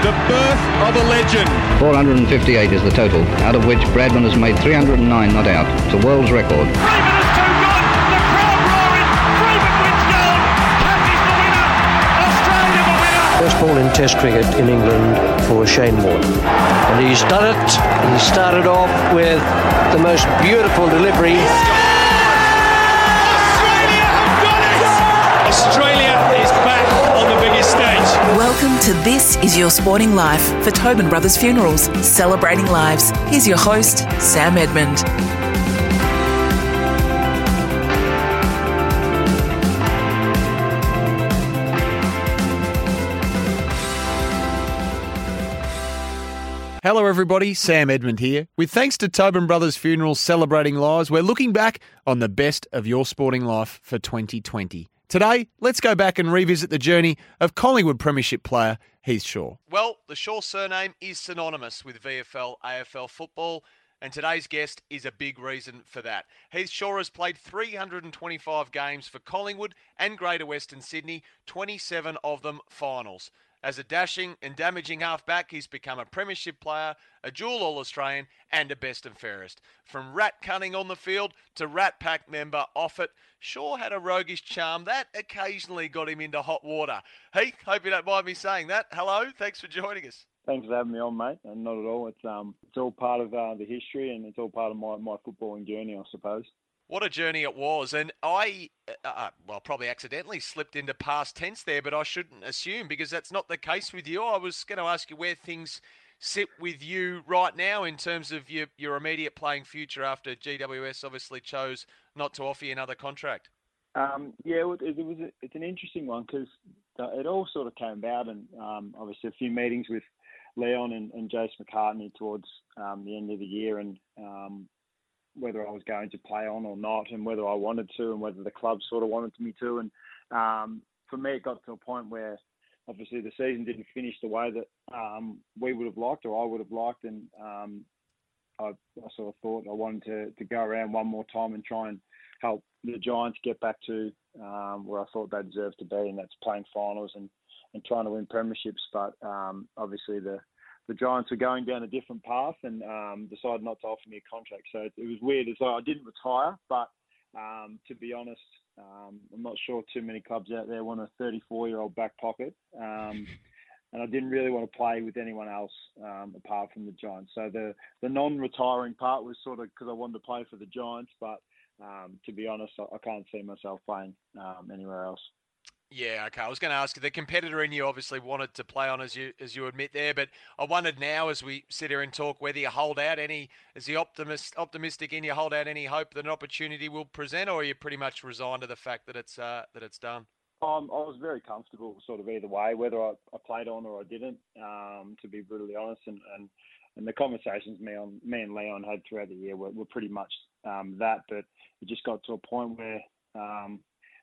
Ian The birth of a legend. 458 is the total, out of which Bradman has made 309 not out. It's a world's record. Freeman is too good. The crowd roaring. Freeman wins gold. Cathy's the winner. Australia the winner. First ball in Test cricket in England for Shane Warne. And he's done it. He started off with the most beautiful delivery. Welcome to This Is Your Sporting Life for Tobin Brothers Funerals, celebrating lives. Here's your host, Sam Edmund. Hello, everybody. Sam Edmund here. With thanks to Tobin Brothers Funerals celebrating lives, we're looking back on the best of your sporting life for 2020. Today, let's go back and revisit the journey of Collingwood Premiership player Heath Shaw. Well, the Shaw surname is synonymous with VFL AFL football, and today's guest is a big reason for that. Heath Shaw has played 325 games for Collingwood and Greater Western Sydney, 27 of them finals. As a dashing and damaging halfback, he's become a premiership player, a dual All Australian, and a best and fairest. From rat cunning on the field to rat pack member off it, Shaw had a roguish charm that occasionally got him into hot water. Heath, hope you don't mind me saying that. Hello, thanks for joining us. Thanks for having me on, mate. And not at all. It's um, it's all part of uh, the history, and it's all part of my, my footballing journey, I suppose. What a journey it was. And I, uh, uh, well, probably accidentally slipped into past tense there, but I shouldn't assume because that's not the case with you. I was going to ask you where things sit with you right now in terms of your, your immediate playing future after GWS obviously chose not to offer you another contract. Um, yeah, it, was. A, it's an interesting one because it all sort of came about, and um, obviously a few meetings with Leon and, and Jace McCartney towards um, the end of the year, and um, whether I was going to play on or not, and whether I wanted to, and whether the club sort of wanted me to. And um, for me, it got to a point where obviously the season didn't finish the way that um, we would have liked or I would have liked, and um, I, I, sort of thought I wanted to, to go around one more time and try and help the Giants get back to um, where I thought they deserved to be, and that's playing finals and, and trying to win premierships. But um, obviously the the Giants were going down a different path and um, decided not to offer me a contract. So it, it was weird. As I didn't retire, but um, to be honest, um, I'm not sure too many clubs out there want a 34 year old back pocket. Um, and I didn't really want to play with anyone else um, apart from the Giants. So the, the non retiring part was sort of because I wanted to play for the Giants, but um, to be honest, I, I, can't see myself playing anywhere else. Yeah, okay. I was going to ask the competitor in you obviously wanted to play on as you as you admit there, but I wondered now as we sit here and talk whether you hold out any is the optimist optimistic in you hold out any hope that an opportunity will present, or are you pretty much resigned to the fact that it's uh, that it's done? Um, I was very comfortable, sort of either way, whether I, I played on or I didn't. Um, to be brutally honest, and, and and the conversations me on me and Leon had throughout the year were, were pretty much um, that, but it just got to a point where um,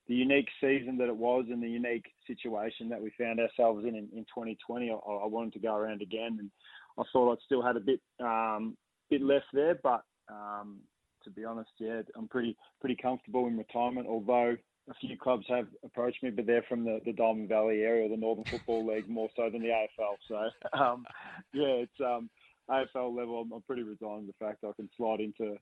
the unique season that it was and the unique situation that we found ourselves in in, in 2020. I, I, wanted to go around again, and I thought I'd still had a bit um, bit left there, but um, to be honest, yeah, I'm pretty pretty comfortable in retirement. Although a few clubs have approached me, but they're from the, the Diamond Valley area or the Northern Football League more so than the AFL. So um, yeah, it's um, AFL level. I'm, I'm pretty resigned to the fact I can slide into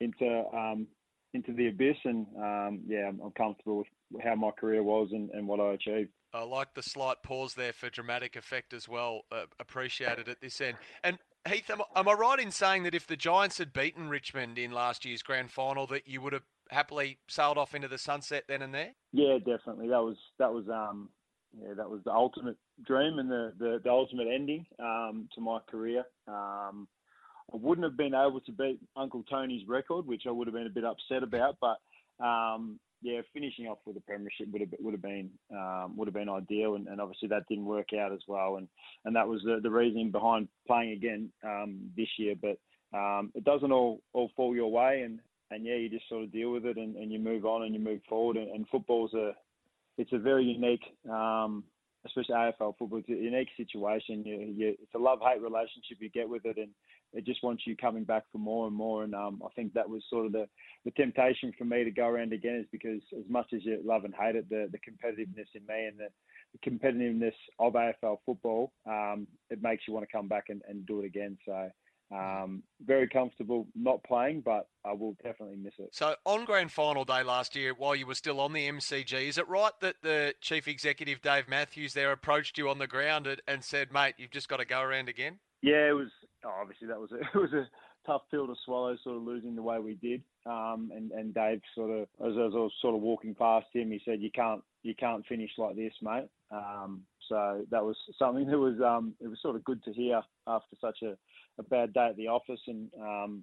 into um, into the abyss, and um, yeah, I'm, I'm, comfortable with how my career was and, and what I achieved. I like the slight pause there for dramatic effect as well. Uh, appreciated at this end. And Heath, am, am, I right in saying that if the Giants had beaten Richmond in last year's grand final, that you would have happily sailed off into the sunset then and there? Yeah, definitely. That was that was um yeah that was the ultimate dream and the the, the ultimate ending um, to my career. Um, I wouldn't have been able to beat Uncle Tony's record, which I would have been a bit upset about, but um, yeah, finishing off with a premiership would have would have been um, would have been ideal, and, and, obviously that didn't work out as well, and and that was the, the reasoning behind playing again um, this year. But um, it doesn't all all fall your way, and and yeah, you just sort of deal with it, and, and you move on and you move forward, and, and football's a it's a very unique um, especially AFL football, it's a unique situation. You, you, it's a love hate relationship you get with it, and it just wants you coming back for more and more. And um, I think that was sort of the, the temptation for me to go around again, is because as much as you love and hate it, the, the competitiveness in me and the, the competitiveness of AFL football, um, it makes you want to come back and, and do it again. So um, very comfortable not playing, but I will definitely miss it. So on grand final day last year, while you were still on the MCG, is it right that the chief executive Dave Matthews there approached you on the ground and said, "Mate, you've just got to go around again"? Yeah, it was. Oh, obviously, that was a, it was a tough pill to swallow, sort of losing the way we did. Um, and and Dave sort of, as, as I was sort of walking past him, he said, "You can't you can't finish like this, mate." Um, so that was something that was um, it was sort of good to hear after such a a bad day at the office, and um,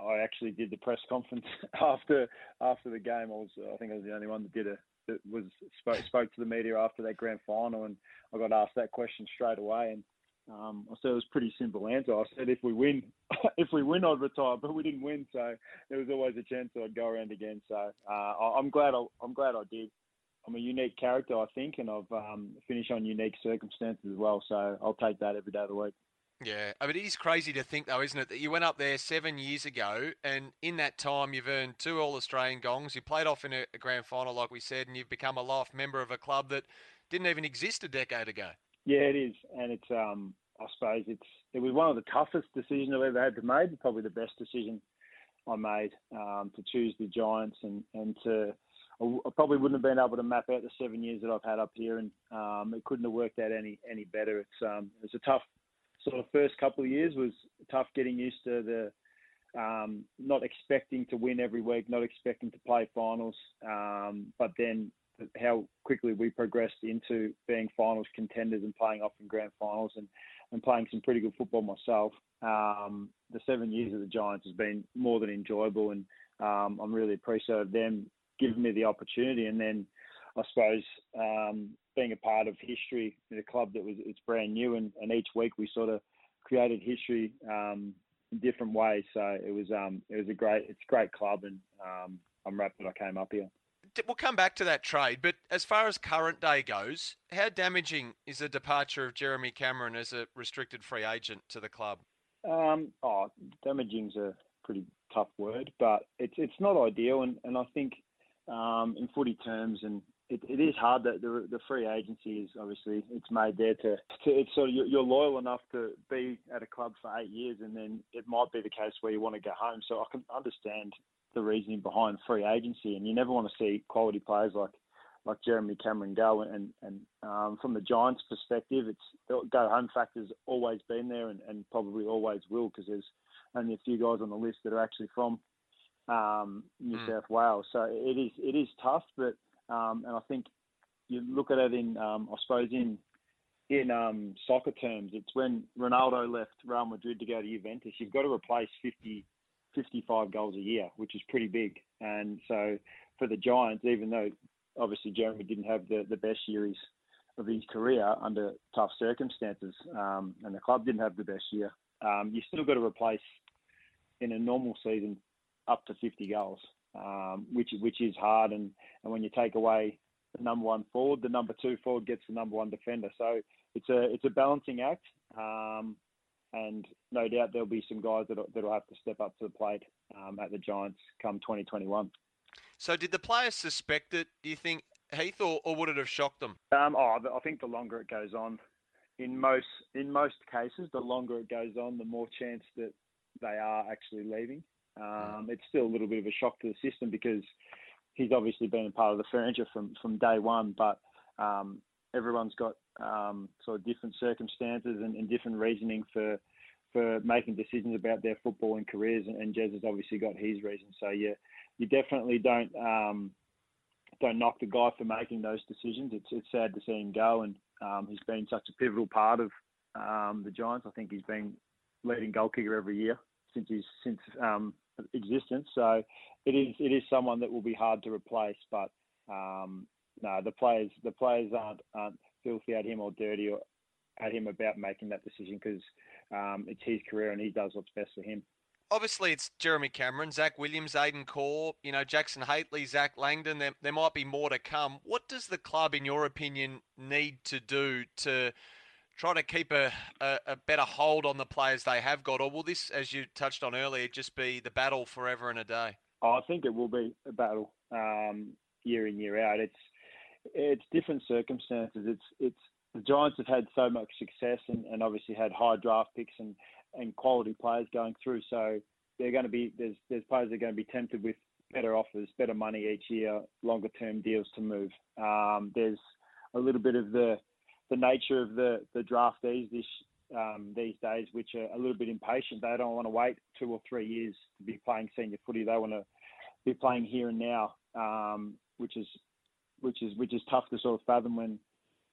I actually did the press conference after after the game. I was I think I was the only one that did a that was spoke, spoke to the media after that grand final, and I got asked that question straight away, and um, I said it was a pretty simple answer. I said if we win, if we win, I'd retire, but we didn't win, so there was always a chance that I'd go around again. So uh, I'm glad I, I'm glad I did. I'm a unique character, I think, and I've um, finished on unique circumstances as well. So I'll take that every day of the week. Yeah, I mean, it is crazy to think, though, isn't it, that you went up there seven years ago, and in that time you've earned two All Australian gongs. You played off in a, grand final, like we said, and you've become a life member of a club that didn't even exist a decade ago. Yeah, it is, and it's um, I suppose it's it was one of the toughest decisions I've ever had to make. Probably the best decision I made um, to choose the Giants and and to. I probably wouldn't have been able to map out the seven years that I've had up here, and um, it couldn't have worked out any any better. It's um, it's a tough sort of first couple of years was tough getting used to the um, not expecting to win every week, not expecting to play finals, um, but then how quickly we progressed into being finals contenders and playing off in grand finals and, and playing some pretty good football myself. Um, the seven years of the Giants has been more than enjoyable, and um, I'm really appreciative of them giving me the opportunity. And then I suppose um, being a part of history in a club that was it's brand new, and, and each week we sort of created history um, in different ways. So it was um, it was a great it's a great club, and um, I'm wrapped that I came up here. We'll come back to that trade, but as far as current day goes, how damaging is the departure of Jeremy Cameron as a restricted free agent to the club? Um, oh, damaging's a pretty tough word, but it's it's not ideal, and, and I think um, in footy terms, and it, it is hard that the, the free agency is obviously it's made there to, to it's sort of you're loyal enough to be at a club for eight years and then it might be the case where you want to go home. So I can understand the reasoning behind free agency and you never want to see quality players like like Jeremy Cameron go and and um, from the Giants perspective it's the go home factor's always been there and, and probably always will because there's only a few guys on the list that are actually from um, New mm. South Wales. So it is it is tough, but um, and I think you look at it in, um, I suppose, in in um, soccer terms, it's when Ronaldo left Real Madrid to go to Juventus, you've got to replace 50, 55 goals a year, which is pretty big. And so for the Giants, even though obviously Jeremy didn't have the, the best years of his career under tough circumstances, um, and the club didn't have the best year, um, you still got to replace in a normal season up to 50 goals um, which which is hard. And, and when you take away the number one forward, the number two forward gets the number one defender. So it's a it's a balancing act. Um, and no doubt there'll be some guys that that'll have to step up to the plate um, at the Giants come 2021. So did the players suspect it? Do you think Heath, or, or would it have shocked them? Um, oh, I think the longer it goes on, in most in most cases, the longer it goes on, the more chance that they are actually leaving. Um, it's still a little bit of a shock to the system because he's obviously been a part of the furniture from, from day one, but um, everyone's got um, sort of different circumstances and, and, different reasoning for for making decisions about their footballing careers, and Jez has obviously got his reasons. So yeah, you definitely don't um, don't knock the guy for making those decisions. It's it's sad to see him go, and um, he's been such a pivotal part of um, the Giants. I think he's been leading goal kicker every year since his since um, existence. So it is it is someone that will be hard to replace. But um, no, the players the players aren't aren't filthy at him or dirty or at him about making that decision because um, it's his career and he does what's best for him. Obviously, it's Jeremy Cameron, Zac Williams, Aidan Corr, you know, Jackson Hately, Zac Langdon. There, there might be more to come. What does the club, in your opinion, need to do to try to keep a, a, a, better hold on the players they have got? Or will this, as you touched on earlier, just be the battle forever and a day? I think it will be a battle um, year in, year out. It's it's different circumstances. It's it's the Giants have had so much success and, and obviously had high draft picks and, and quality players going through. So they're going to be there's there's players that are going to be tempted with better offers, better money each year, longer term deals to move. Um, there's a little bit of the the nature of the the draftees this um, these days, which are a little bit impatient. They don't want to wait two or three years to be playing senior footy. They want to be playing here and now, um, which is which is which is tough to sort of fathom when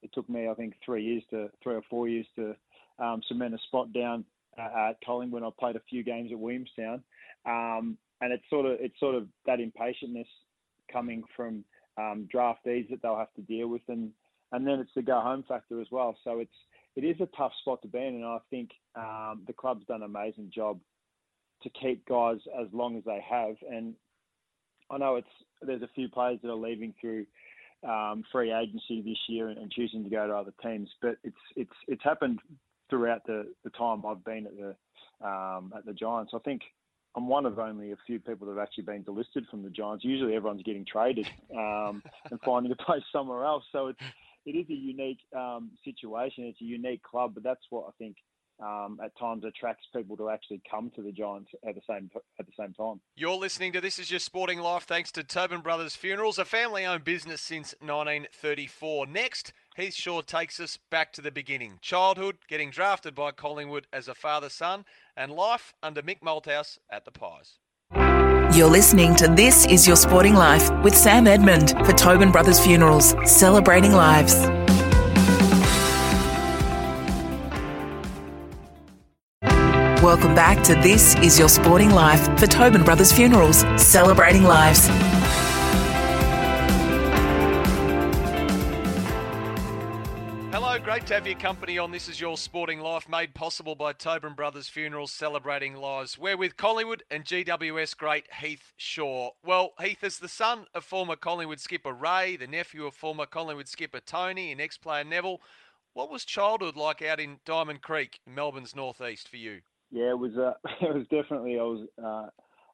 it took me, I think, three years to three or four years to um, cement a spot down uh, at Collingwood. I played a few games at Williamstown, um, and it's sort of it's sort of that impatientness coming from um, draftees that they'll have to deal with, and and then it's the go home factor as well. So it's it is a tough spot to be in, and I think um, the club's done an amazing job to keep guys as long as they have. And I know it's there's a few players that are leaving through um, free agency this year and, and, choosing to go to other teams. But it's it's it's happened throughout the, the time I've been at the um, at the Giants. I think I'm one of only a few people that have actually been delisted from the Giants. Usually everyone's getting traded um, and finding a place somewhere else. So it's it is a unique um, situation. It's a unique club, but that's what I think um, at times attracts people to actually come to the Giants at the same at the same time. You're listening to This Is Your Sporting Life thanks to Tobin Brothers Funerals, a family-owned business since 1934. Next, Heath Shaw takes us back to the beginning: childhood, getting drafted by Collingwood as a father-son, and life under Mick Malthouse at the Pies. You're listening to This Is Your Sporting Life with Sam Edmund for Tobin Brothers Funerals, celebrating lives. Welcome back to This Is Your Sporting Life for Tobin Brothers Funerals, celebrating lives. Great to have your company on This Is Your Sporting Life, made possible by Tobin Brothers Funerals, celebrating lives. We're with Collingwood and GWS great Heath Shaw. Well, Heath is the son of former Collingwood skipper Ray, the nephew of former Collingwood skipper Tony, and ex-player Neville. What was childhood like out in Diamond Creek, Melbourne's northeast, for you? Yeah, it was. Uh, it was definitely. I was uh,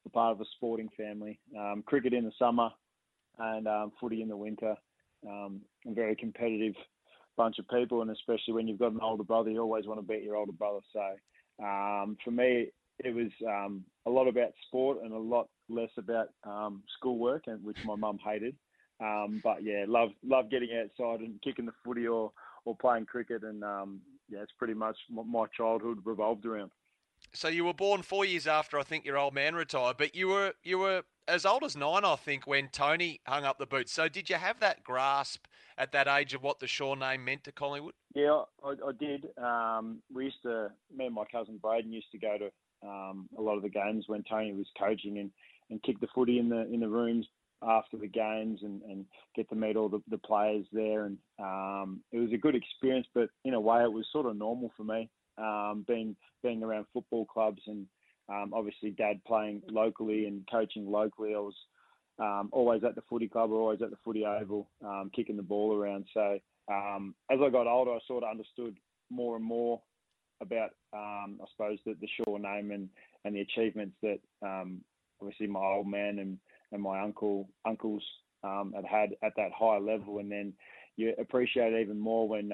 a part of a sporting family. Um, cricket in the summer, and um, footy in the winter. Um, very competitive bunch of people, and especially when you've got an older brother, you always want to beat your older brother. So um, for me, it was um, a lot about sport and a lot less about um, schoolwork, and which my mum hated. Um, but yeah, love love getting outside and kicking the footy or or playing cricket, and um, yeah, it's pretty much my childhood revolved around. So you were born four years after I think your old man retired, but you were you were as old as nine, I think, when Tony hung up the boots. So did you have that grasp at that age of what the Shaw name meant to Collingwood? Yeah, I, I did. Um, we used to, me and my cousin Braden used to go to um, a lot of the games when Tony was coaching and, and kick the footy in the in the rooms after the games and, and get to meet all the, the players there. And um, it was a good experience, but in a way, it was sort of normal for me um, being being around football clubs and um, obviously dad playing locally and coaching locally. I was um, always at the footy club or always at the footy oval, um, kicking the ball around. So um, as I got older, I sort of understood more and more about, um, I suppose, the, the Shaw name and, and the achievements that um, obviously my old man and, and my uncle uncles um, had had at that higher level. And then you appreciate it even more when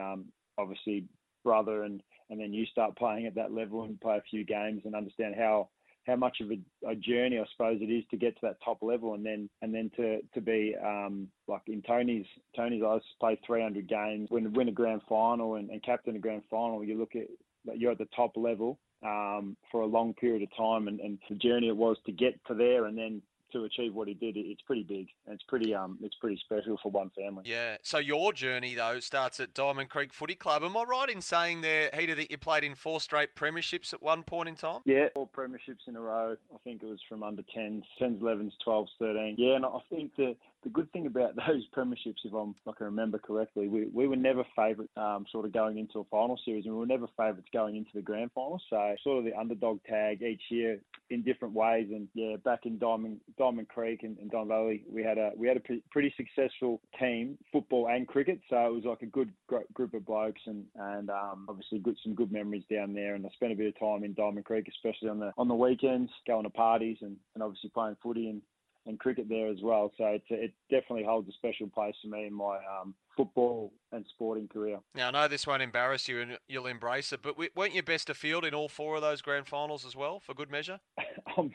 obviously brother and and then you start playing at that level and play a few games and understand how how much of a, a, journey I suppose it is to get to that top level and then and then to to be um, like in Tony's Tony's eyes play 300 games win win a grand final and, and captain a grand final you look at you're at the top level um, for a long period of time, and, and the journey it was to get to there, and then to achieve what he did, it's pretty big. And it's pretty um it's pretty special for one family. Yeah. So your journey though starts at Diamond Creek Footy Club. Am I right in saying there, Heater, that you played in four straight premierships at one point in time? Yeah, four premierships in a row. I think it was from under 10s, 10s, 11s, 12s, 13. Yeah, and I think the the good thing about those premierships, if I'm I can remember correctly, we, we were never favourite um, sort of going into a final series, and we were never favourites going into the grand final. So sort of the underdog tag each year in different ways. And yeah, back in Diamond Diamond Creek and, and Diamond Valley, we had a we had a pre- pretty successful team, football and cricket. So it was like a good group of blokes, and and um, obviously good some good memories down there. And I spent a bit of time in Diamond Creek, especially on the on the weekends, going to parties and, and obviously playing footy and and cricket there as well. So it definitely holds a special place for me in my um, football and sporting career. Now, I know this won't embarrass you and you'll embrace it, but weren't you best of field in all four of those grand finals as well, for good measure? um,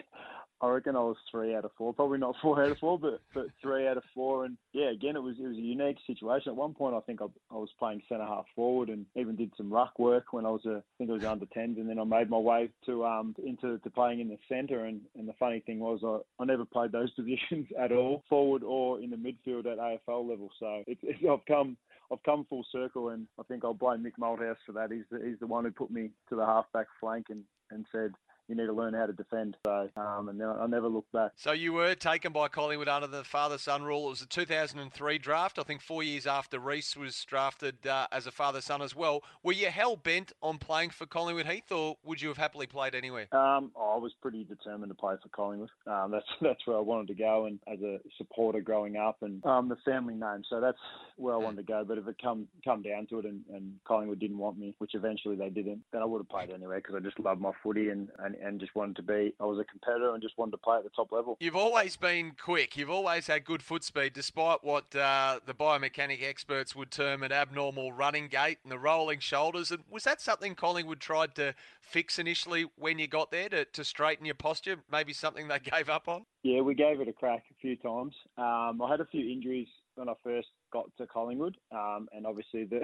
I reckon I was three out of four. Probably not four out of four, but but three out of four. And yeah, again, it was it was a unique situation. At one point, I think I, I was playing centre half forward and even did some ruck work when I was a, I think it was under 10s, and then I made my way to um into to playing in the centre. And and the funny thing was, I, I never played those positions at all, forward or in the midfield at AFL level. So it's, it's I've come I've come full circle, and I think I'll blame Mick Malthouse for that. He's the, he's the one who put me to the halfback flank and and said you need to learn how to defend. So, um, and I never looked back. So you were taken by Collingwood under the father-son rule. It was the 2003 draft. I think four years after Rhyce was drafted uh, as a father-son as well. Were you hell bent on playing for Collingwood Heath, or would you have happily played anywhere? Um, I was pretty determined to play for Collingwood. Um, that's that's where I wanted to go, and as a supporter growing up, and um, the family name. So that's where I wanted to go. But if it come come down to it, and, and Collingwood didn't want me, which eventually they didn't, then I would have played anyway because I just love my footy and, and and just wanted to be. I was a competitor and just wanted to play at the top level. You've always been quick. You've always had good foot speed, despite what uh, the biomechanic experts would term an abnormal running gait and the rolling shoulders. And was that something Collingwood tried to fix initially when you got there to, to straighten your posture? Maybe something they gave up on? Yeah, we gave it a crack a few times. Um, I had a few injuries when I first got to Collingwood, um, and obviously the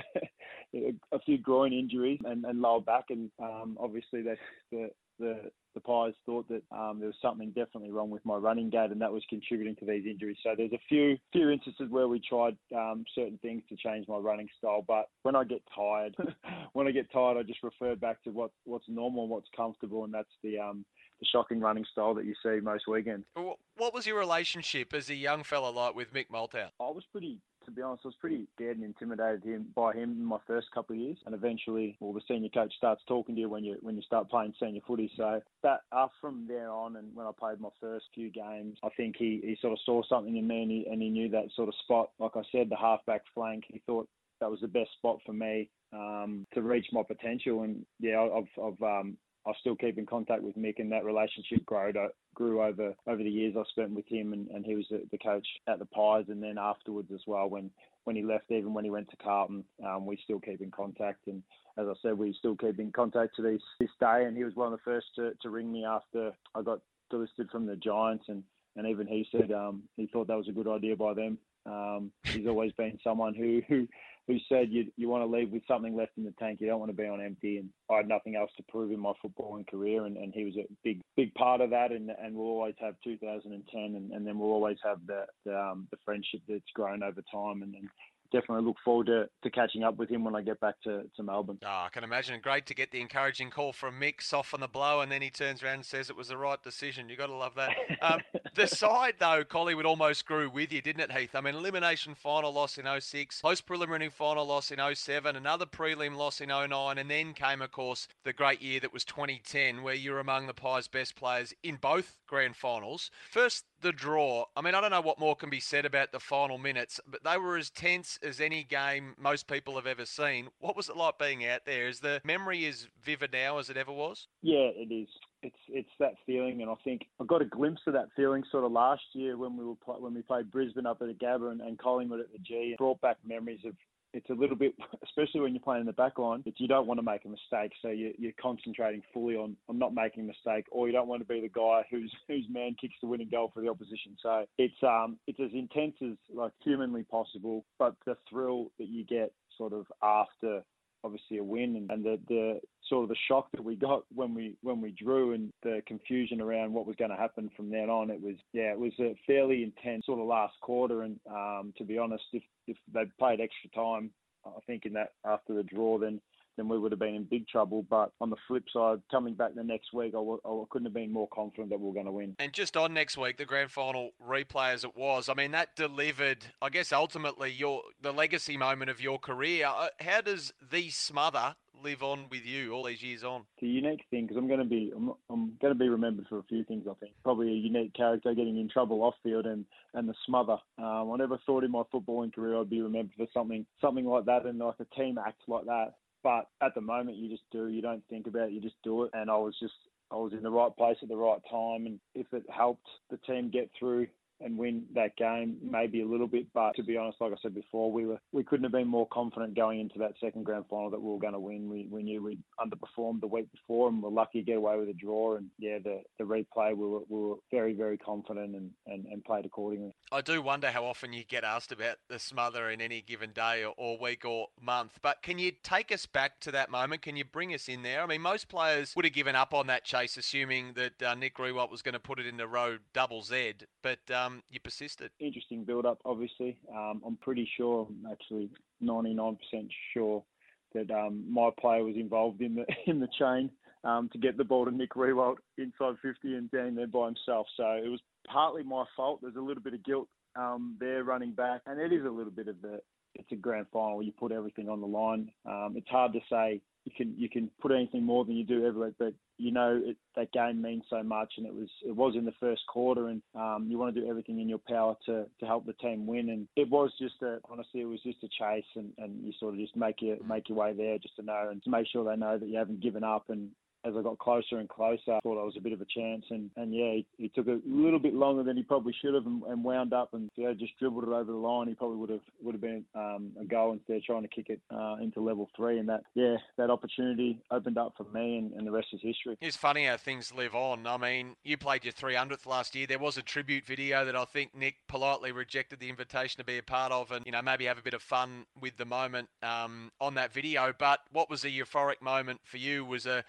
a few groin injuries and, and lower back, and um, obviously the, the the the Pies thought that um, there was something definitely wrong with my running gait, and that was contributing to these injuries. So there's a few few instances where we tried um, certain things to change my running style, but when I get tired, when I get tired, I just refer back to what what's normal and what's comfortable, and that's the um, the shocking running style that you see most weekends. What was your relationship as a young fella like with Mick Malthouse? I was pretty to be honest, I was pretty scared and intimidated him by him in my first couple of years. And eventually, well, the senior coach starts talking to you when you when you start playing senior footy. So that uh, from there on, and when I played my first few games, I think he, he sort of saw something in me, and he, and he knew that sort of spot. Like I said, the halfback flank. He thought that was the best spot for me um, to reach my potential. And yeah, I've, I've um, I still keep in contact with Mick, and that relationship grew grew over over the years I spent with him, and, and he was the, the coach at the Pies, and then afterwards as well when when he left, even when he went to Carlton, um, we still keep in contact, and as I said, we still keep in contact to this this day, and he was one of the first to, to ring me after I got delisted from the Giants, and and even he said um, he thought that was a good idea by them. Um, he's always been someone who, who who said you you want to leave with something left in the tank. You don't want to be on empty. And I had nothing else to prove in my footballing career, and, and he was a big big part of that. And and we'll always have 2010, and, and then we'll always have the the, um, the friendship that's grown over time. And, and definitely look forward to, to catching up with him when I get back to, to Melbourne. Oh, I can imagine. Great to get the encouraging call from Mick, soften the blow, and then he turns around and says it was the right decision. You've got to love that. Um, the side, though, Collingwood almost grew with you, didn't it, Heath? I mean, elimination final loss in 06, post preliminary final loss in 07, another prelim loss in 09, and then came, of course, the great year that was 2010, where you're among the Pies' best players in both grand finals. First, the draw. I mean, I don't know what more can be said about the final minutes, but they were as tense as any game most people have ever seen. What was it like being out there? Is the memory as vivid now as it ever was? Yeah, it is. It's it's that feeling, and I think I got a glimpse of that feeling sort of last year when we were when we played Brisbane up at the Gabba and, and Collingwood at the G. It brought back memories of it's a little bit, especially when you're playing in the back line, that you don't want to make a mistake. So you, you're concentrating fully on, on not making a mistake, or you don't want to be the guy whose whose man kicks the winning goal for the opposition. So it's um it's as intense as like humanly possible, but the thrill that you get sort of after obviously a win, and, and the, the sort of the shock that we got when we when we drew and the confusion around what was going to happen from then on. It was yeah, it was a fairly intense sort of last quarter, and um, to be honest, if if they'd played extra time, I think in that after the draw, then then we would have been in big trouble. But on the flip side, coming back the next week, I w- I couldn't have been more confident that we are going to win. And just on next week, the grand final replay as it was, I mean, that delivered, I guess, ultimately your the legacy moment of your career. Uh, how does the smother live on with you all these years on? It's a unique thing because I'm going to be I'm, I'm going to be remembered for a few things. I think probably a unique character getting in trouble off field and and the smother. Um, I never thought in my footballing career I'd be remembered for something something like that and like a team act like that. But at the moment, you just do. You don't think about it. You just do it. And I was just I was in the right place at the right time. And if it helped the team get through and win that game, maybe a little bit. But to be honest, like I said before, we were we couldn't have been more confident going into that second grand final that we were going to win. We, we knew we'd underperformed the week before, and we're lucky to get away with a draw. And yeah, the the replay, we were, we were very very confident and, and, and played accordingly. I do wonder how often you get asked about the smother in any given day or, or week or month. But can you take us back to that moment? Can you bring us in there? I mean, most players would have given up on that chase, assuming that uh, Nick Riewoldt was going to put it in the row double Z. But um, you persisted. Interesting build up, obviously. Um, I'm pretty sure, actually, 99% sure that um, my player was involved in the in the chain um, to get the ball to Nick Riewoldt inside 50 and down there by himself. So it was partly my fault. There's a little bit of guilt um, there running back, and it is a little bit of the. It's a grand final. You put everything on the line. Um, it's hard to say you can you can put anything more than you do every week, but you know it, that game means so much, and it was it was in the first quarter, and um, you want to do everything in your power to, to help the team win, and it was just a honestly it was just a chase, and, and you sort of just make your make your way there just to know and to make sure they know that you haven't given up, and as I got closer and closer, I thought I was a bit of a chance. And, and yeah, he, he took a little bit longer than he probably should have and, and wound up and yeah, just dribbled it over the line. He probably would have would have been um, a goal instead of trying to kick it uh, into level three. And that, yeah, that opportunity opened up for me and, and the rest is history. It's funny how things live on. I mean, you played your 300th last year. There was a tribute video that I think Nick politely rejected the invitation to be a part of and, you know, maybe have a bit of fun with the moment um, on that video. But what was a euphoric moment for you was a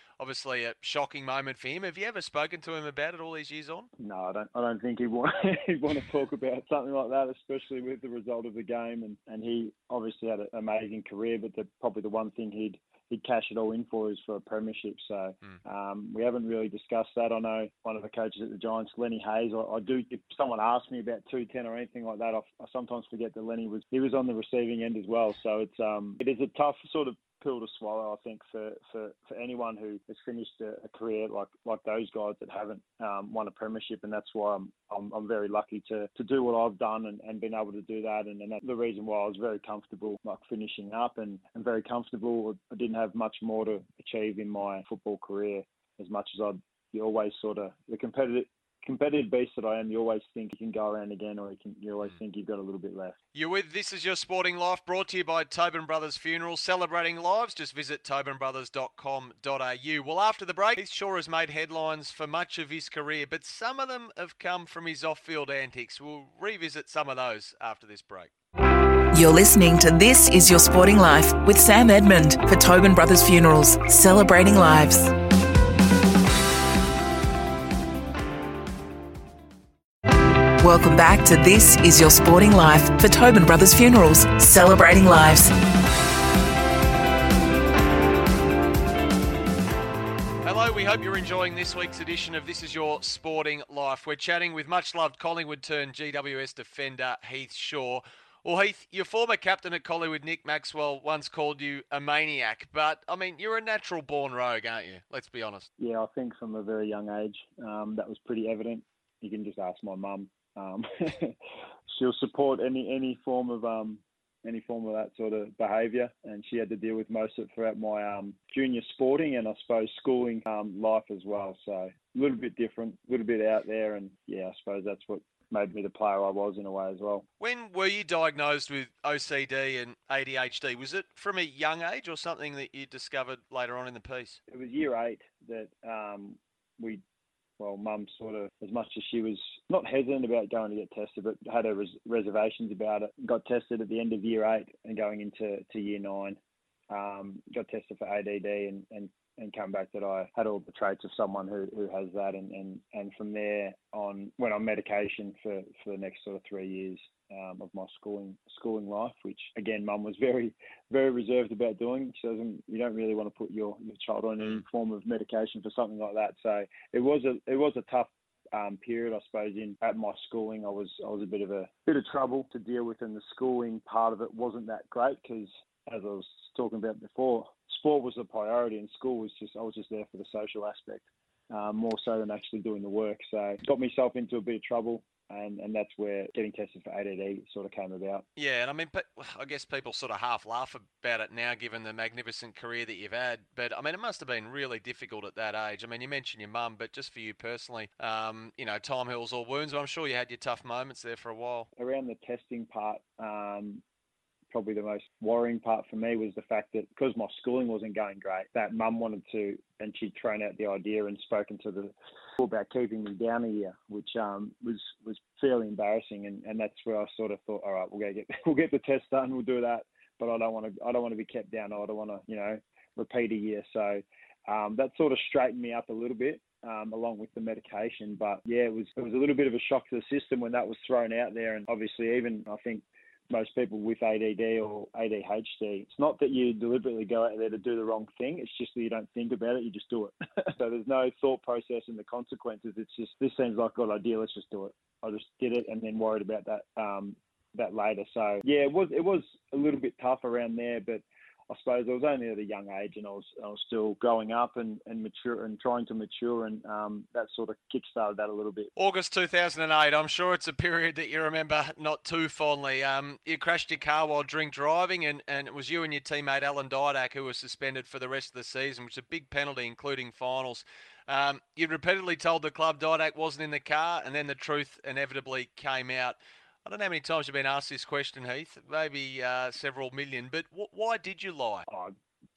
obviously a shocking moment for him. Have you ever spoken to him about it all these years on? No, I don't. I don't think he'd want he'd want to talk about something like that, especially with the result of the game. And, and he obviously had an amazing career, but the, probably the one thing he'd he'd cash it all in for is for a premiership. So mm. um, we haven't really discussed that. I know one of the coaches at the Giants, Lenny Hayes. I, I do. If someone asks me about two ten or anything like that, I, I sometimes forget that Lenny was he was on the receiving end as well. So it's um it is a tough sort of pill to swallow, I think, for, for, for anyone who has finished a, a career like like those guys that haven't um, won a premiership, and that's why I'm I'm, I'm very lucky to, to do what I've done and, and been able to do that, and, and that's the reason why I was very comfortable like finishing up and, and very comfortable. I didn't have much more to achieve in my football career as much as I'd you always sort of the competitive competitive beast that I am, you always think you can go around again, or you can you always hmm. think you've got a little bit left. You're with This Is Your Sporting Life, brought to you by Tobin Brothers Funerals, celebrating lives. Just visit tobinbrothers.com.au. Well, after the break, Heath Shaw has made headlines for much of his career, but some of them have come from his off-field antics. We'll revisit some of those after this break. You're listening to This Is Your Sporting Life with Sam Edmund for Tobin Brothers Funerals, celebrating lives. Welcome back to This Is Your Sporting Life for Tobin Brothers Funerals, celebrating lives. Hello, we hope you're enjoying this week's edition of This Is Your Sporting Life. We're chatting with much loved Collingwood turned GWS defender Heath Shaw. Well, Heath, your former captain at Collingwood, Nick Maxwell, once called you a maniac, but I mean, you're a natural born rogue, aren't you? Let's be honest. Yeah, I think from a very young age, um, that was pretty evident. You can just ask my mum. Um, she'll support any any form of um, any form of that sort of behaviour, and she had to deal with most of it throughout my um, junior sporting and I suppose schooling um, life as well. So a little bit different, a little bit out there, and yeah, I suppose that's what made me the player I was in a way as well. When were you diagnosed with OCD and ADHD? Was it from a young age or something that you discovered later on in the piece? It was year eight that um, we well, mum sort of, as much as she was not hesitant about going to get tested, but had her res- reservations about it, got tested at the end of year eight and going into to year nine. um, got tested for ADD and, and and come back that I had all the traits of someone who, who has that and, and, and from there on went on medication for, for the next sort of three years um, of my schooling schooling life, which again mum was very very reserved about doing. She doesn't you don't really want to put your, your child on any form of medication for something like that. So it was a it was a tough um, period, I suppose. In at my schooling, I was I was a bit of a bit of trouble to deal with, and the schooling part of it wasn't that great because, as I was talking about before, sport was a priority, and school was just I was just there for the social aspect. Uh, more so than actually doing the work. So got myself into a bit of trouble and, and that's where getting tested for ADD sort of came about. Yeah, and I mean, I guess people sort of half laugh about it now, given the magnificent career that you've had. But I mean, it must have been really difficult at that age. I mean, you mentioned your mum, but just for you personally, um, you know, time heals all wounds. But I'm sure you had your tough moments there for a while. Around the testing part, um, probably the most worrying part for me was the fact that because my schooling wasn't going great, that mum wanted to, and she'd thrown out the idea and spoken to the school about keeping me down a year, which um, was was fairly embarrassing. And, and that's where I sort of thought, all right, we'll get we'll get the test done, we'll do that. But I don't want to I don't want to be kept down. I don't want to you know repeat a year. So um, that sort of straightened me up a little bit. Um, along with the medication, but yeah, it was it was a little bit of a shock to the system when that was thrown out there, and obviously even I think most people with ADD or ADHD. It's not that you deliberately go out there to do the wrong thing. It's just that you don't think about it. You just do it. so there's no thought process and the consequences. It's just this seems like a good idea. Let's just do it. I just did it and then worried about that um, that later. So yeah, it was it was a little bit tough around there, but I suppose I was only at a young age and I was I was still growing up and, and mature and trying to mature and um, that sort of kickstarted that a little bit. August 2008. I'm sure it's a period that you remember not too fondly. Um, you crashed your car while drink driving and, and it was you and your teammate Alan Didak who were suspended for the rest of the season, which is a big penalty, including finals. Um, you'd repeatedly told the club Didak wasn't in the car, and then the truth inevitably came out. I don't know how many times you've been asked this question, Heath. Maybe uh, several million. But w- why did you lie? Oh,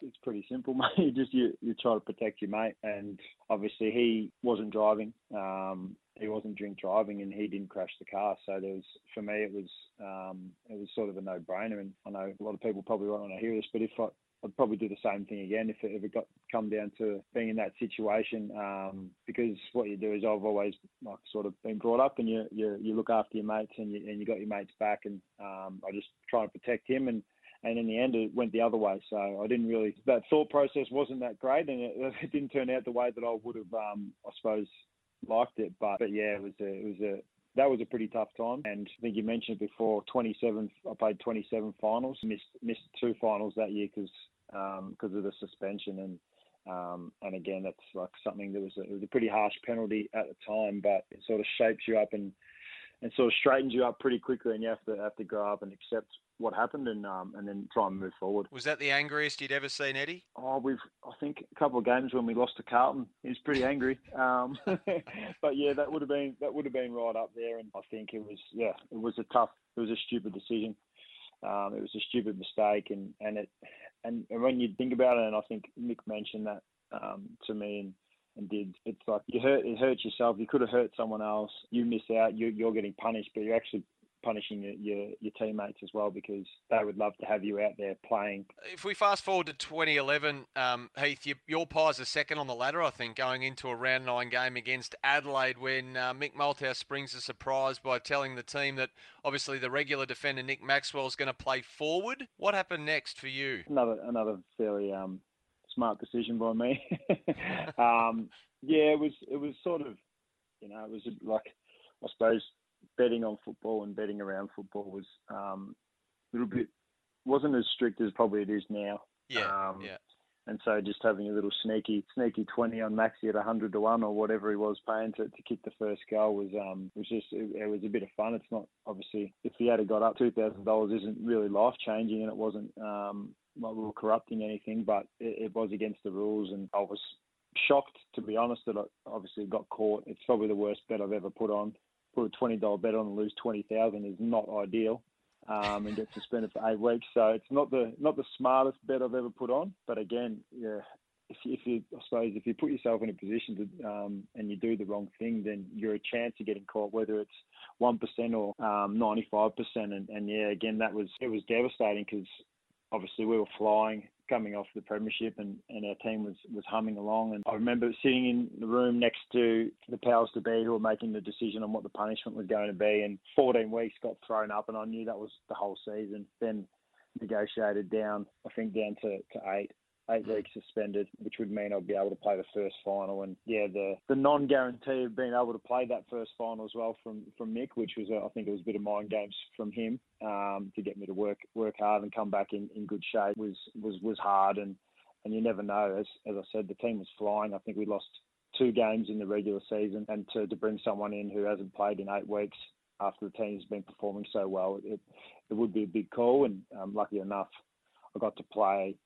it's pretty simple, mate. just you, you try to protect your mate, and obviously he wasn't driving. Um, he wasn't drink driving, and he didn't crash the car. So there was, for me, it was um, it was sort of a no brainer. And I know a lot of people probably won't want to hear this, but if I I'd probably do the same thing again if it ever got come down to being in that situation. Um, because what you do is I've always like sort of been brought up, and you you, you look after your mates, and you and you got your mates back, and um, I just try and protect him and. And in the end, it went the other way. So I didn't really. That thought process wasn't that great, and it, it didn't turn out the way that I would have, um, I suppose, liked it. But but yeah, it was a it was a that was a pretty tough time. And I think you mentioned before, 27. I played 27 finals, missed missed two finals that year because because um, of the suspension and. Um, and again, that's like something that was a, it was a pretty harsh penalty at the time, but it sort of shapes you up and and sort of straightens you up pretty quickly, and you have to have to grow up and accept what happened and um, and then try and move forward. Was that the angriest you'd ever seen Eddie? Oh, we've I think a couple of games when we lost to Carlton, he was pretty angry. Um, but yeah, that would have been that would have been right up there, and I think it was yeah, it was a tough, it was a stupid decision. Um, it was a stupid mistake, and and it and, and when you think about it, and I think Mick mentioned that um, to me, and and did. It's like you hurt it hurts yourself. You could have hurt someone else. You miss out. You, you're getting punished, but you're actually punishing your, your, your teammates as well because they would love to have you out there playing. If we fast forward to 2011, um, Heath, you, your Pies are second on the ladder, I think, going into a round nine game against Adelaide when uh, Mick Malthouse springs a surprise by telling the team that obviously the regular defender Nick Maxwell is going to play forward. What happened next for you? Another another fairly um, smart decision by me. um, yeah, it was it was sort of you know it was like I suppose betting on football and betting around football was um, a little bit wasn't as strict as probably it is now. Yeah, um, yeah. And so just having a little sneaky sneaky twenty on Maxi at hundred to one or whatever he was paying to, to kick the first goal was um was just it, it was a bit of fun. It's not obviously if he had got up two thousand dollars isn't really life changing and it wasn't um like we were corrupting anything, but it, it was against the rules and I was shocked to be honest that I obviously got caught. It's probably the worst bet I've ever put on put a twenty dollar bet on and lose twenty thousand is not ideal, um, and get suspended for eight weeks. So it's not the not the smartest bet I've ever put on. But again, yeah, if you, if you I suppose if you put yourself in a position to um, and you do the wrong thing, then you're a chance of getting caught, whether it's one percent or um, ninety five percent. And, and yeah, again, that was it was devastating because obviously we were flying. Coming off the premiership and, and our team was, was humming along. And I remember sitting in the room next to the powers to be who were making the decision on what the punishment was going to be. And 14 weeks got thrown up, and I knew that was the whole season. Then negotiated down, I think down to, to eight eight weeks suspended, which would mean I'd be able to play the first final. And yeah, the the non guarantee of being able to play that first final as well from from Mick, which was I think it was a bit of mind games from him um, to get me to work work hard and come back in, in good shape was was was hard. And and you never know. As as I said, the team was flying. I think we lost two games in the regular season, and to to bring someone in who hasn't played in eight weeks after the team's been performing so well, it it would be a big call. And um, lucky enough, I got to play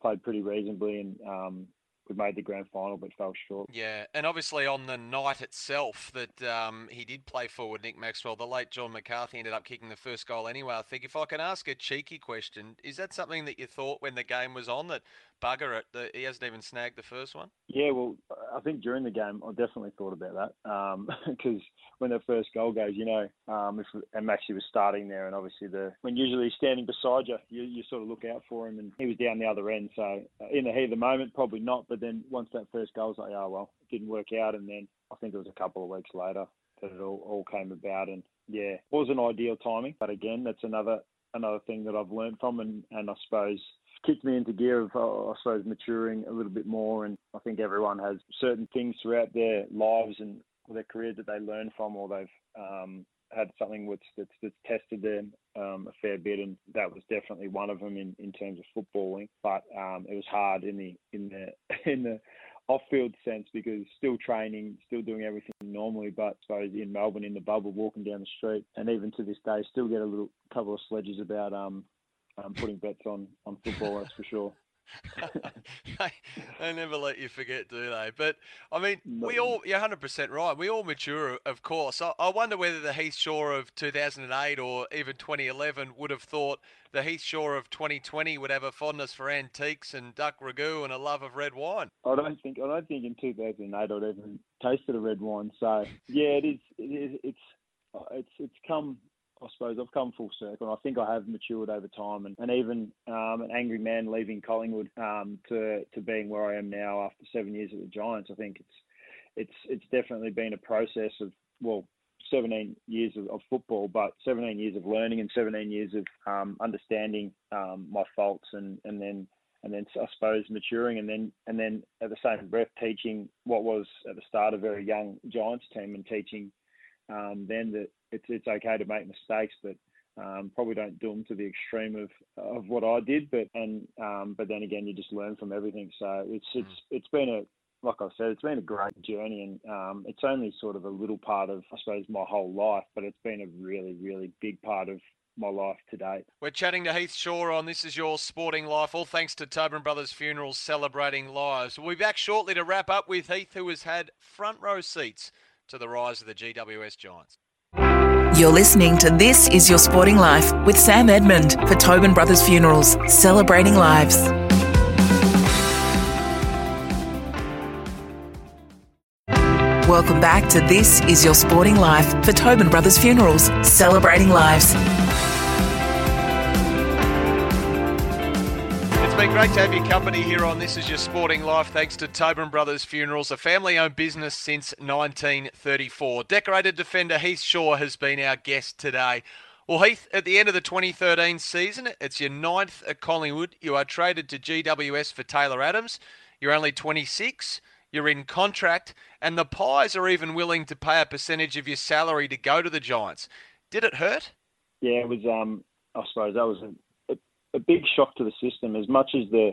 played pretty reasonably and um, we made the grand final but fell short. Yeah, and obviously on the night itself that um, he did play forward, Nick Maxwell, the late John McCarthy ended up kicking the first goal anyway. I think if I can ask a cheeky question, is that something that you thought when the game was on that bugger it, he hasn't even snagged the first one? Yeah, well, I think during the game I definitely thought about that because um, when the first goal goes, you know, um, if and Maxie was starting there, and obviously the when usually he's standing beside you, you, you sort of look out for him, and he was down the other end. So uh, in the heat of the moment, probably not, but then once that first goal was like, oh well, it didn't work out, and then I think it was a couple of weeks later that it all, all came about, and yeah, wasn't ideal timing, but again, that's another another thing that I've learned from, and and I suppose kicked me into gear of, uh, I suppose, maturing a little bit more. And I think everyone has certain things throughout their lives and their career that they learn from, or they've um, had something which that's, that's tested them um, a fair bit, and that was definitely one of them in, in terms of footballing. But um, it was hard in the in the in the off-field sense because still training, still doing everything normally, but I suppose in Melbourne in the bubble, walking down the street, and even to this day, still get a little couple of sledges about um, um, putting bets on on football. That's for sure. they, they never let you forget, do they? But I mean, we all, you're 100% right. We all mature, of course. I, I wonder whether the Heath Shaw of 2008 or even 2011 would have thought the Heath Shaw of 2020 would have a fondness for antiques and duck ragu and a love of red wine. I don't think I don't think in 2008 I'd even tasted a red wine. So yeah, it is. It is it's it's it's come I suppose I've come full circle. And I think I have matured over time, and, and even um, an angry man leaving Collingwood um, to to being where I am now after seven years at the Giants. I think it's it's it's definitely been a process of well, 17 years of, of football, but 17 years of learning and 17 years of um, understanding um, my faults, and and then and then I suppose maturing, and then and then at the same breath teaching what was at the start a very young Giants team, and teaching um, then that it's it's okay to make mistakes, but um, probably don't do them to the extreme of of what I did. But and um, but then again, you just learn from everything. So it's it's mm. it's been a like I said, it's been a great journey, and um, it's only sort of a little part of I suppose my whole life, but it's been a really really big part of my life to date. We're chatting to Heath Shaw on This Is Your Sporting Life, all thanks to Tobin Brothers Funerals celebrating lives. We'll be back shortly to wrap up with Heath, who has had front row seats to the rise of the GWS Giants. You're listening to This Is Your Sporting Life with Sam Edmund for Tobin Brothers Funerals, celebrating lives. Welcome back to This Is Your Sporting Life for Tobin Brothers Funerals, celebrating lives. Been great to have your company here on This Is Your Sporting Life. Thanks to Tobin Brothers Funerals, a family owned business since 1934. Decorated defender Heath Shaw has been our guest today. Well, Heath, at the end of the 2013 season, it's your ninth at Collingwood. You are traded to GWS for Taylor Adams. You're only 26. You're in contract, and the Pies are even willing to pay a percentage of your salary to go to the Giants. Did it hurt? Yeah, it was. Um, I suppose that was a a big shock to the system. As much as the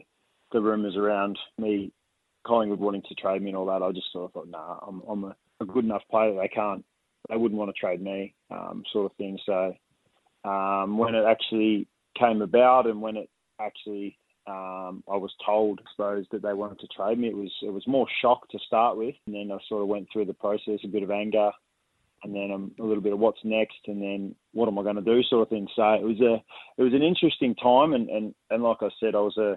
the rumours around me, Collingwood wanting to trade me and all that, I just sort of thought, nah, I'm I'm a, a good enough player. They can't, they wouldn't want to trade me, um, sort of thing. So um, when it actually came about and when it actually um, I was told, I suppose, that they wanted to trade me. It was it was more shock to start with, and then I sort of went through the process, a bit of anger, and then um, a little bit of what's next, and then what am I going to do, sort of thing. So it was a it was an interesting time, and and and like I said, I was a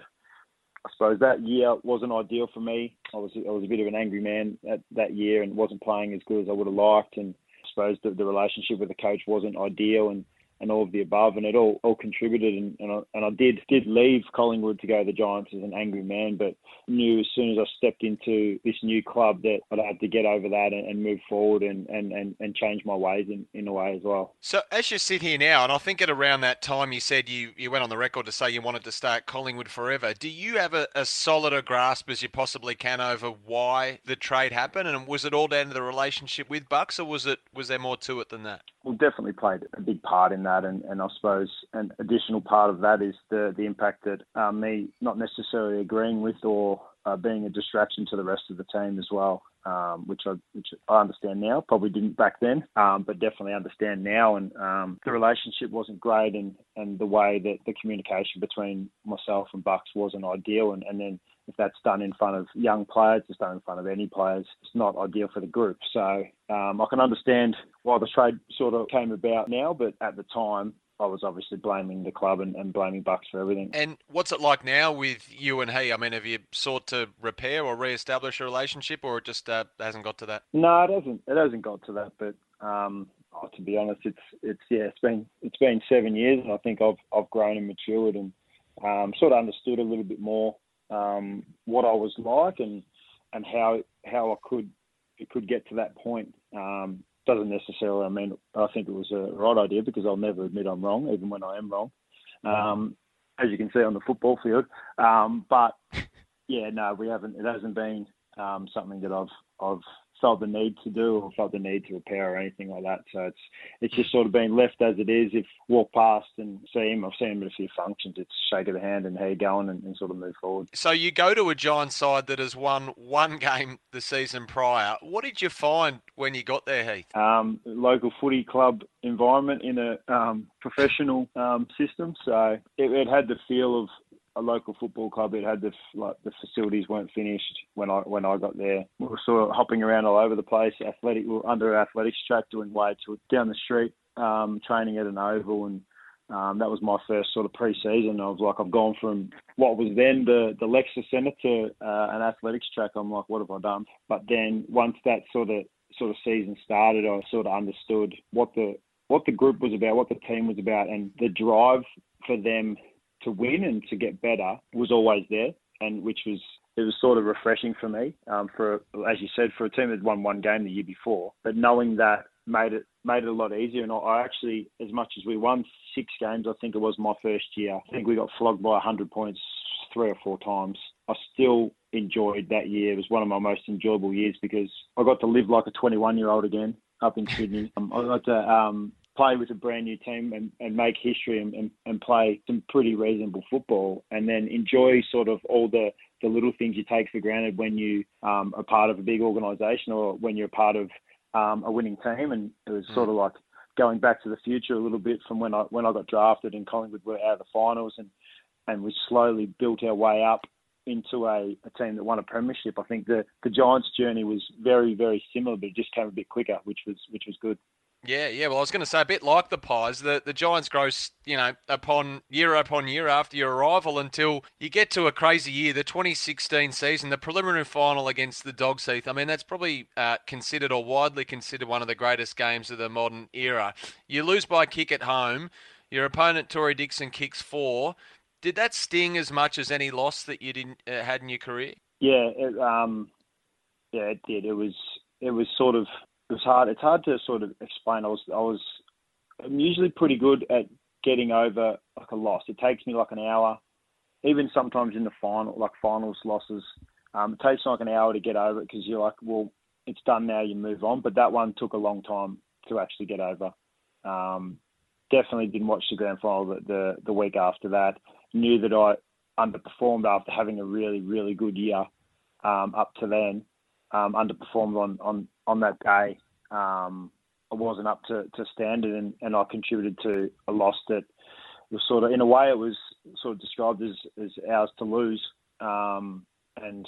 I suppose that year wasn't ideal for me. I was I was a bit of an angry man that that year, and wasn't playing as good as I would have liked, and I suppose the, the relationship with the coach wasn't ideal, and and all of the above, and it all, all contributed. And, and, I, and I did did leave Collingwood to go to the Giants as an angry man, but knew as soon as I stepped into this new club that I'd have to get over that and, and move forward and, and, and, and change my ways in, in a way as well. So as you sit here now, and I think at around that time you said you, you went on the record to say you wanted to stay at Collingwood forever. Do you have a, a solider grasp as you possibly can over why the trade happened, and was it all down to the relationship with Bucks, or was it was there more to it than that? Well, definitely played a big part in that, and, and I suppose an additional part of that is the the impact that uh, me not necessarily agreeing with or uh, being a distraction to the rest of the team as well, um, which I which I understand now. Probably didn't back then, um, but definitely understand now. And um, the relationship wasn't great, and, and the way that the communication between myself and Bucks wasn't ideal. And, and then if that's done in front of young players, it's done in front of any players. It's not ideal for the group. So um, I can understand why the trade sort of came about now, but at the time I was obviously blaming the club and, and blaming Bucks for everything. And what's it like now with you and he? I mean, have you sought to repair or re-establish a relationship, or it just uh, hasn't got to that? No, it hasn't. It hasn't got to that. But um, oh, to be honest, it's it's yeah, it's been it's been seven years, and I think I've I've grown and matured and um, sort of understood a little bit more um, what I was like and and how how I could it could get to that point. Um, doesn't necessarily I mean I think it was a right idea because I'll never admit I'm wrong, even when I am wrong. Um, as you can see on the football field. Um, but yeah, no, we haven't. It hasn't been um, something that I've I've felt the need to do or felt the need to repair or anything like that. So it's it's just sort of been left as it is. If walk past and see him, I've seen him at a few functions. It's shake of the hand and how you going and, and sort of move forward. So you go to a Giants side that has won one game the season prior. What did you find when you got there, Heath? Um, local footy club environment in a um, professional um, system. So it, it had the feel of a local football club. It had the like the facilities weren't finished when I when I got there. We were sort of hopping around all over the place. Athletic we were under athletics track doing weights down the street, um, training at an oval, and um, that was my first sort of pre-season. I was like, I've gone from what was then the the Lexus Centre to uh, an athletics track. I'm like, what have I done? But then once that sort of sort of season started, I sort of understood what the what the group was about, what the team was about, and the drive for them to win and to get better was always there, and which was it was sort of refreshing for me. Um, for as you said, for a team that won one game the year before, but knowing that made it made it a lot easier. And I actually, as much as we won six games, I think it was my first year. I think we got flogged by 100 points three or four times. I still enjoyed that year. It was one of my most enjoyable years because I got to live like a 21 year old again up in Sydney. Um, I got to um, play with a brand new team and, and make history and, and, and play some pretty reasonable football and then enjoy sort of all the, the little things you take for granted when you um, are part of a big organisation or when you're part of um, a winning team. And it was sort of like going back to the future a little bit from when I when I got drafted and Collingwood were out of the finals and and we slowly built our way up into a, a team that won a premiership. I think the the Giants' journey was very very similar, but it just came a bit quicker, which was which was good. Yeah, yeah. Well, I was going to say a bit like the Pies. The the Giants grow, you know, upon year upon year after your arrival until you get to a crazy year, the 2016 season, the preliminary final against the Dogs Heath. I mean, that's probably uh, considered or widely considered one of the greatest games of the modern era. You lose by kick at home. Your opponent, Tory Dickson, kicks four. Did that sting as much as any loss that you didn't uh, had in your career? Yeah, it, um, yeah, it did. It was it was sort of it was hard. It's hard to sort of explain. I was I was I'm usually pretty good at getting over like a loss. It takes me like an hour, even sometimes in the final like finals losses. Um, it takes like an hour to get over it because you're like, well, it's done now. You move on. But that one took a long time to actually get over. Um, definitely didn't watch the grand final the, the the week after that. Knew that I underperformed after having a really really good year um, up to then. Um, underperformed on on on that day, um, I wasn't up to, to standard, and, and I contributed to a loss that was sort of, in a way, it was sort of described as, as ours to lose. Um, and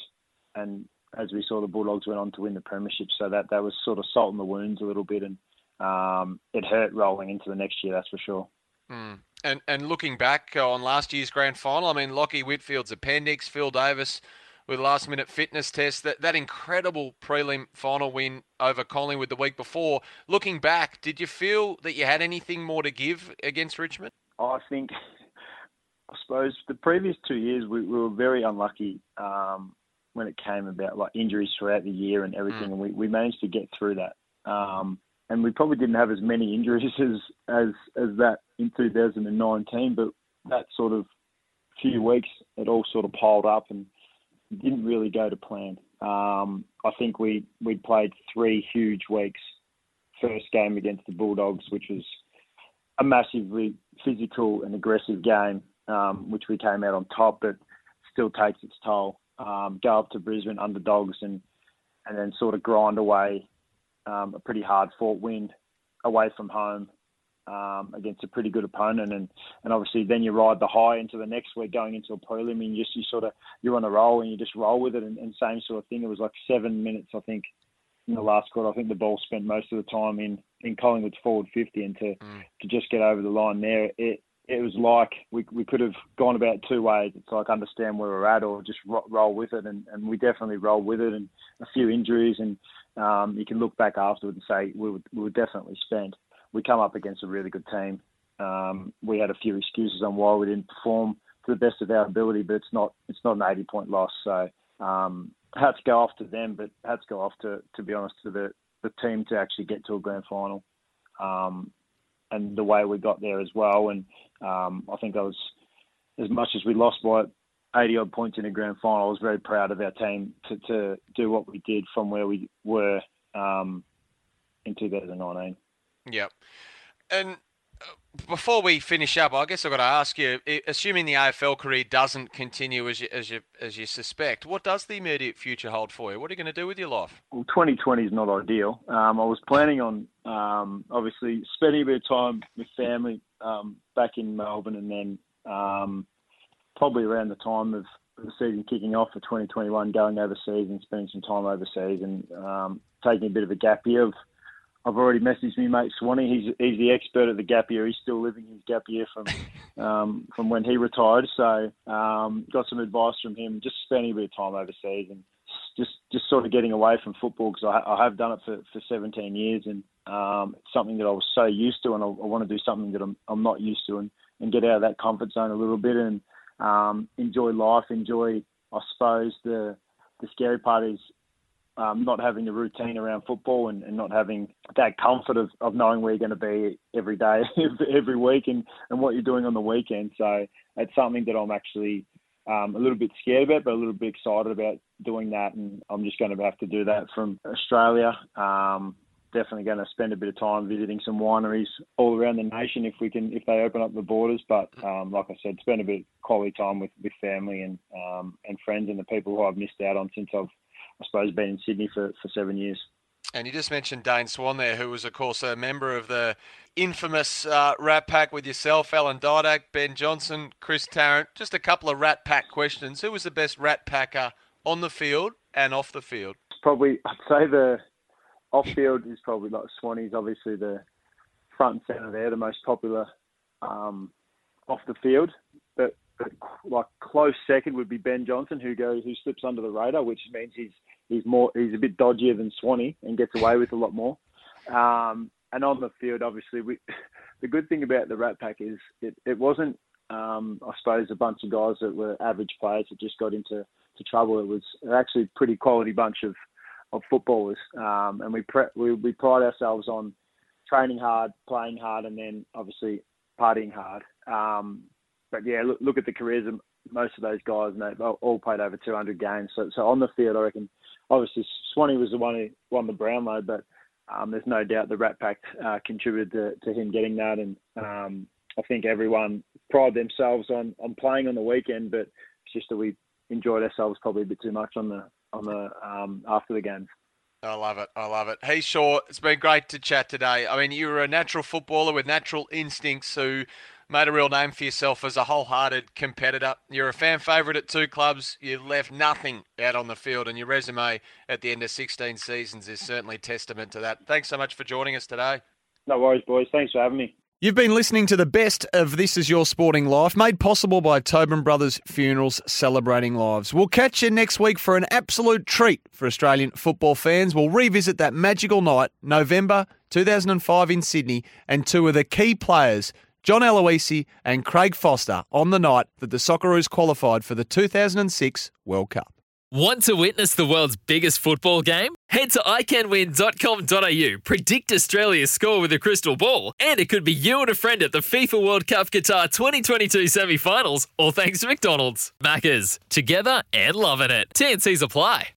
and as we saw, the Bulldogs went on to win the premiership, so that that was sort of salt in the wounds a little bit, and um, it hurt rolling into the next year, that's for sure. Mm. And and looking back on last year's grand final, I mean, Lachie Whitfield's appendix, Phil Davis with last minute fitness test. That that incredible prelim final win over Collingwood the week before. Looking back, did you feel that you had anything more to give against Richmond? I think, I suppose the previous two years we, we were very unlucky um, when it came about like injuries throughout the year and everything, mm. and we, we managed to get through that. Um, and we probably didn't have as many injuries as as as that in 2019, but that sort of few weeks it all sort of piled up and didn't really go to plan. Um, I think we we played three huge weeks. First game against the Bulldogs, which was a massively physical and aggressive game, um, which we came out on top, but still takes its toll. Um, go up to Brisbane underdogs and and then sort of grind away um, a pretty hard fought win away from home um, against a pretty good opponent, and and obviously then you ride the high into the next week going into a prelim, and you just you sort of you're on a roll and you just roll with it, and, and same sort of thing. It was like seven minutes, I think, in the last quarter. I think the ball spent most of the time in in Collingwood's forward 50, and to mm. to just get over the line there, it it was like we we could have gone about two ways. It's like understand where we're at, or just ro- roll with it, and, and we definitely roll with it, and a few injuries, and um, you can look back afterwards and say we were, we were definitely spent. We come up against a really good team. Um, we had a few excuses on why we didn't perform to the best of our ability, but it's not it's not an 80 point loss. So um, hats go off to them, but hats go off to to be honest to the the team to actually get to a grand final. Um, and the way we got there as well. And um, I think I was, as much as we lost by 80 odd points in a grand final, I was very proud of our team to, to do what we did from where we were um, in 2019. Yep. And before we finish up, I guess I've got to ask you: assuming the AFL career doesn't continue as you as you as you suspect, what does the immediate future hold for you? What are you going to do with your life? Well, 2020 is not ideal. Um, I was planning on um, obviously spending a bit of time with family um, back in Melbourne, and then um, probably around the time of the season kicking off for 2021, going overseas and spending some time overseas, and um, taking a bit of a gap year of I've already messaged me mate Swanee. He's he's the expert at the gap year. He's still living his gap year from um, from when he retired. So um, got some advice from him. Just spending a bit of time overseas and just just sort of getting away from football because I, I have done it for, for 17 years and um, it's something that I was so used to and I, I want to do something that I'm I'm not used to and, and get out of that comfort zone a little bit and um, enjoy life. Enjoy I suppose the the scary part is um, not having the routine around football and, and not having that comfort of, of knowing where you're going to be every day, every week, and, and what you're doing on the weekend. So it's something that I'm actually um, a little bit scared about, but a little bit excited about doing that. And I'm just going to have to do that from Australia. Um, definitely going to spend a bit of time visiting some wineries all around the nation if we can, if they open up the borders. But um, like I said, spend a bit of quality time with, with family and um, and friends and the people who I've missed out on since I've I suppose, been in Sydney for, for seven years. And you just mentioned Dane Swan there, who was, of course, a member of the infamous uh, Rat Pack with yourself, Alan Didak, Ben Johnson, Chris Tarrant. Just a couple of Rat Pack questions. Who was the best Rat Packer on the field and off the field? Probably, I'd say the off field is probably like Swanee's obviously the front and centre there, the most popular um, off the field. Like close second would be Ben Johnson, who goes who slips under the radar, which means he's he's more he's a bit dodgier than Swanee and gets away with a lot more. Um, and on the field, obviously, we, the good thing about the Rat Pack is it, it wasn't, um, I suppose, a bunch of guys that were average players that just got into to trouble. It was actually a pretty quality bunch of of footballers, um, and we, pre- we we pride ourselves on training hard, playing hard, and then obviously partying hard. Um, but yeah, look, look at the careers of most of those guys, and they've all played over 200 games. So, so on the field, I reckon, obviously Swanee was the one who won the Brownlow, but um, there's no doubt the Rat Pack uh, contributed to, to, him getting that, and um, I think everyone pride themselves on on playing on the weekend, but it's just that we enjoyed ourselves probably a bit too much on the on the um, after the games. I love it. I love it. Hey, Shaw, it's been great to chat today. I mean, you're a natural footballer with natural instincts who made a real name for yourself as a wholehearted competitor. You're a fan favourite at two clubs. You left nothing out on the field, and your resume at the end of 16 seasons is certainly testament to that. Thanks so much for joining us today. No worries, boys. Thanks for having me. You've been listening to the best of This Is Your Sporting Life, made possible by Tobin Brothers Funerals Celebrating Lives. We'll catch you next week for an absolute treat for Australian football fans. We'll revisit that magical night, November 2005 in Sydney, and two of the key players, John Aloisi and Craig Foster, on the night that the Socceroos qualified for the 2006 World Cup. Want to witness the world's biggest football game? Head to iCanWin.com.au, predict Australia's score with a crystal ball, and it could be you and a friend at the FIFA World Cup Qatar 2022 semi finals, all thanks to McDonald's. Maccas, together and loving it. TNCs apply.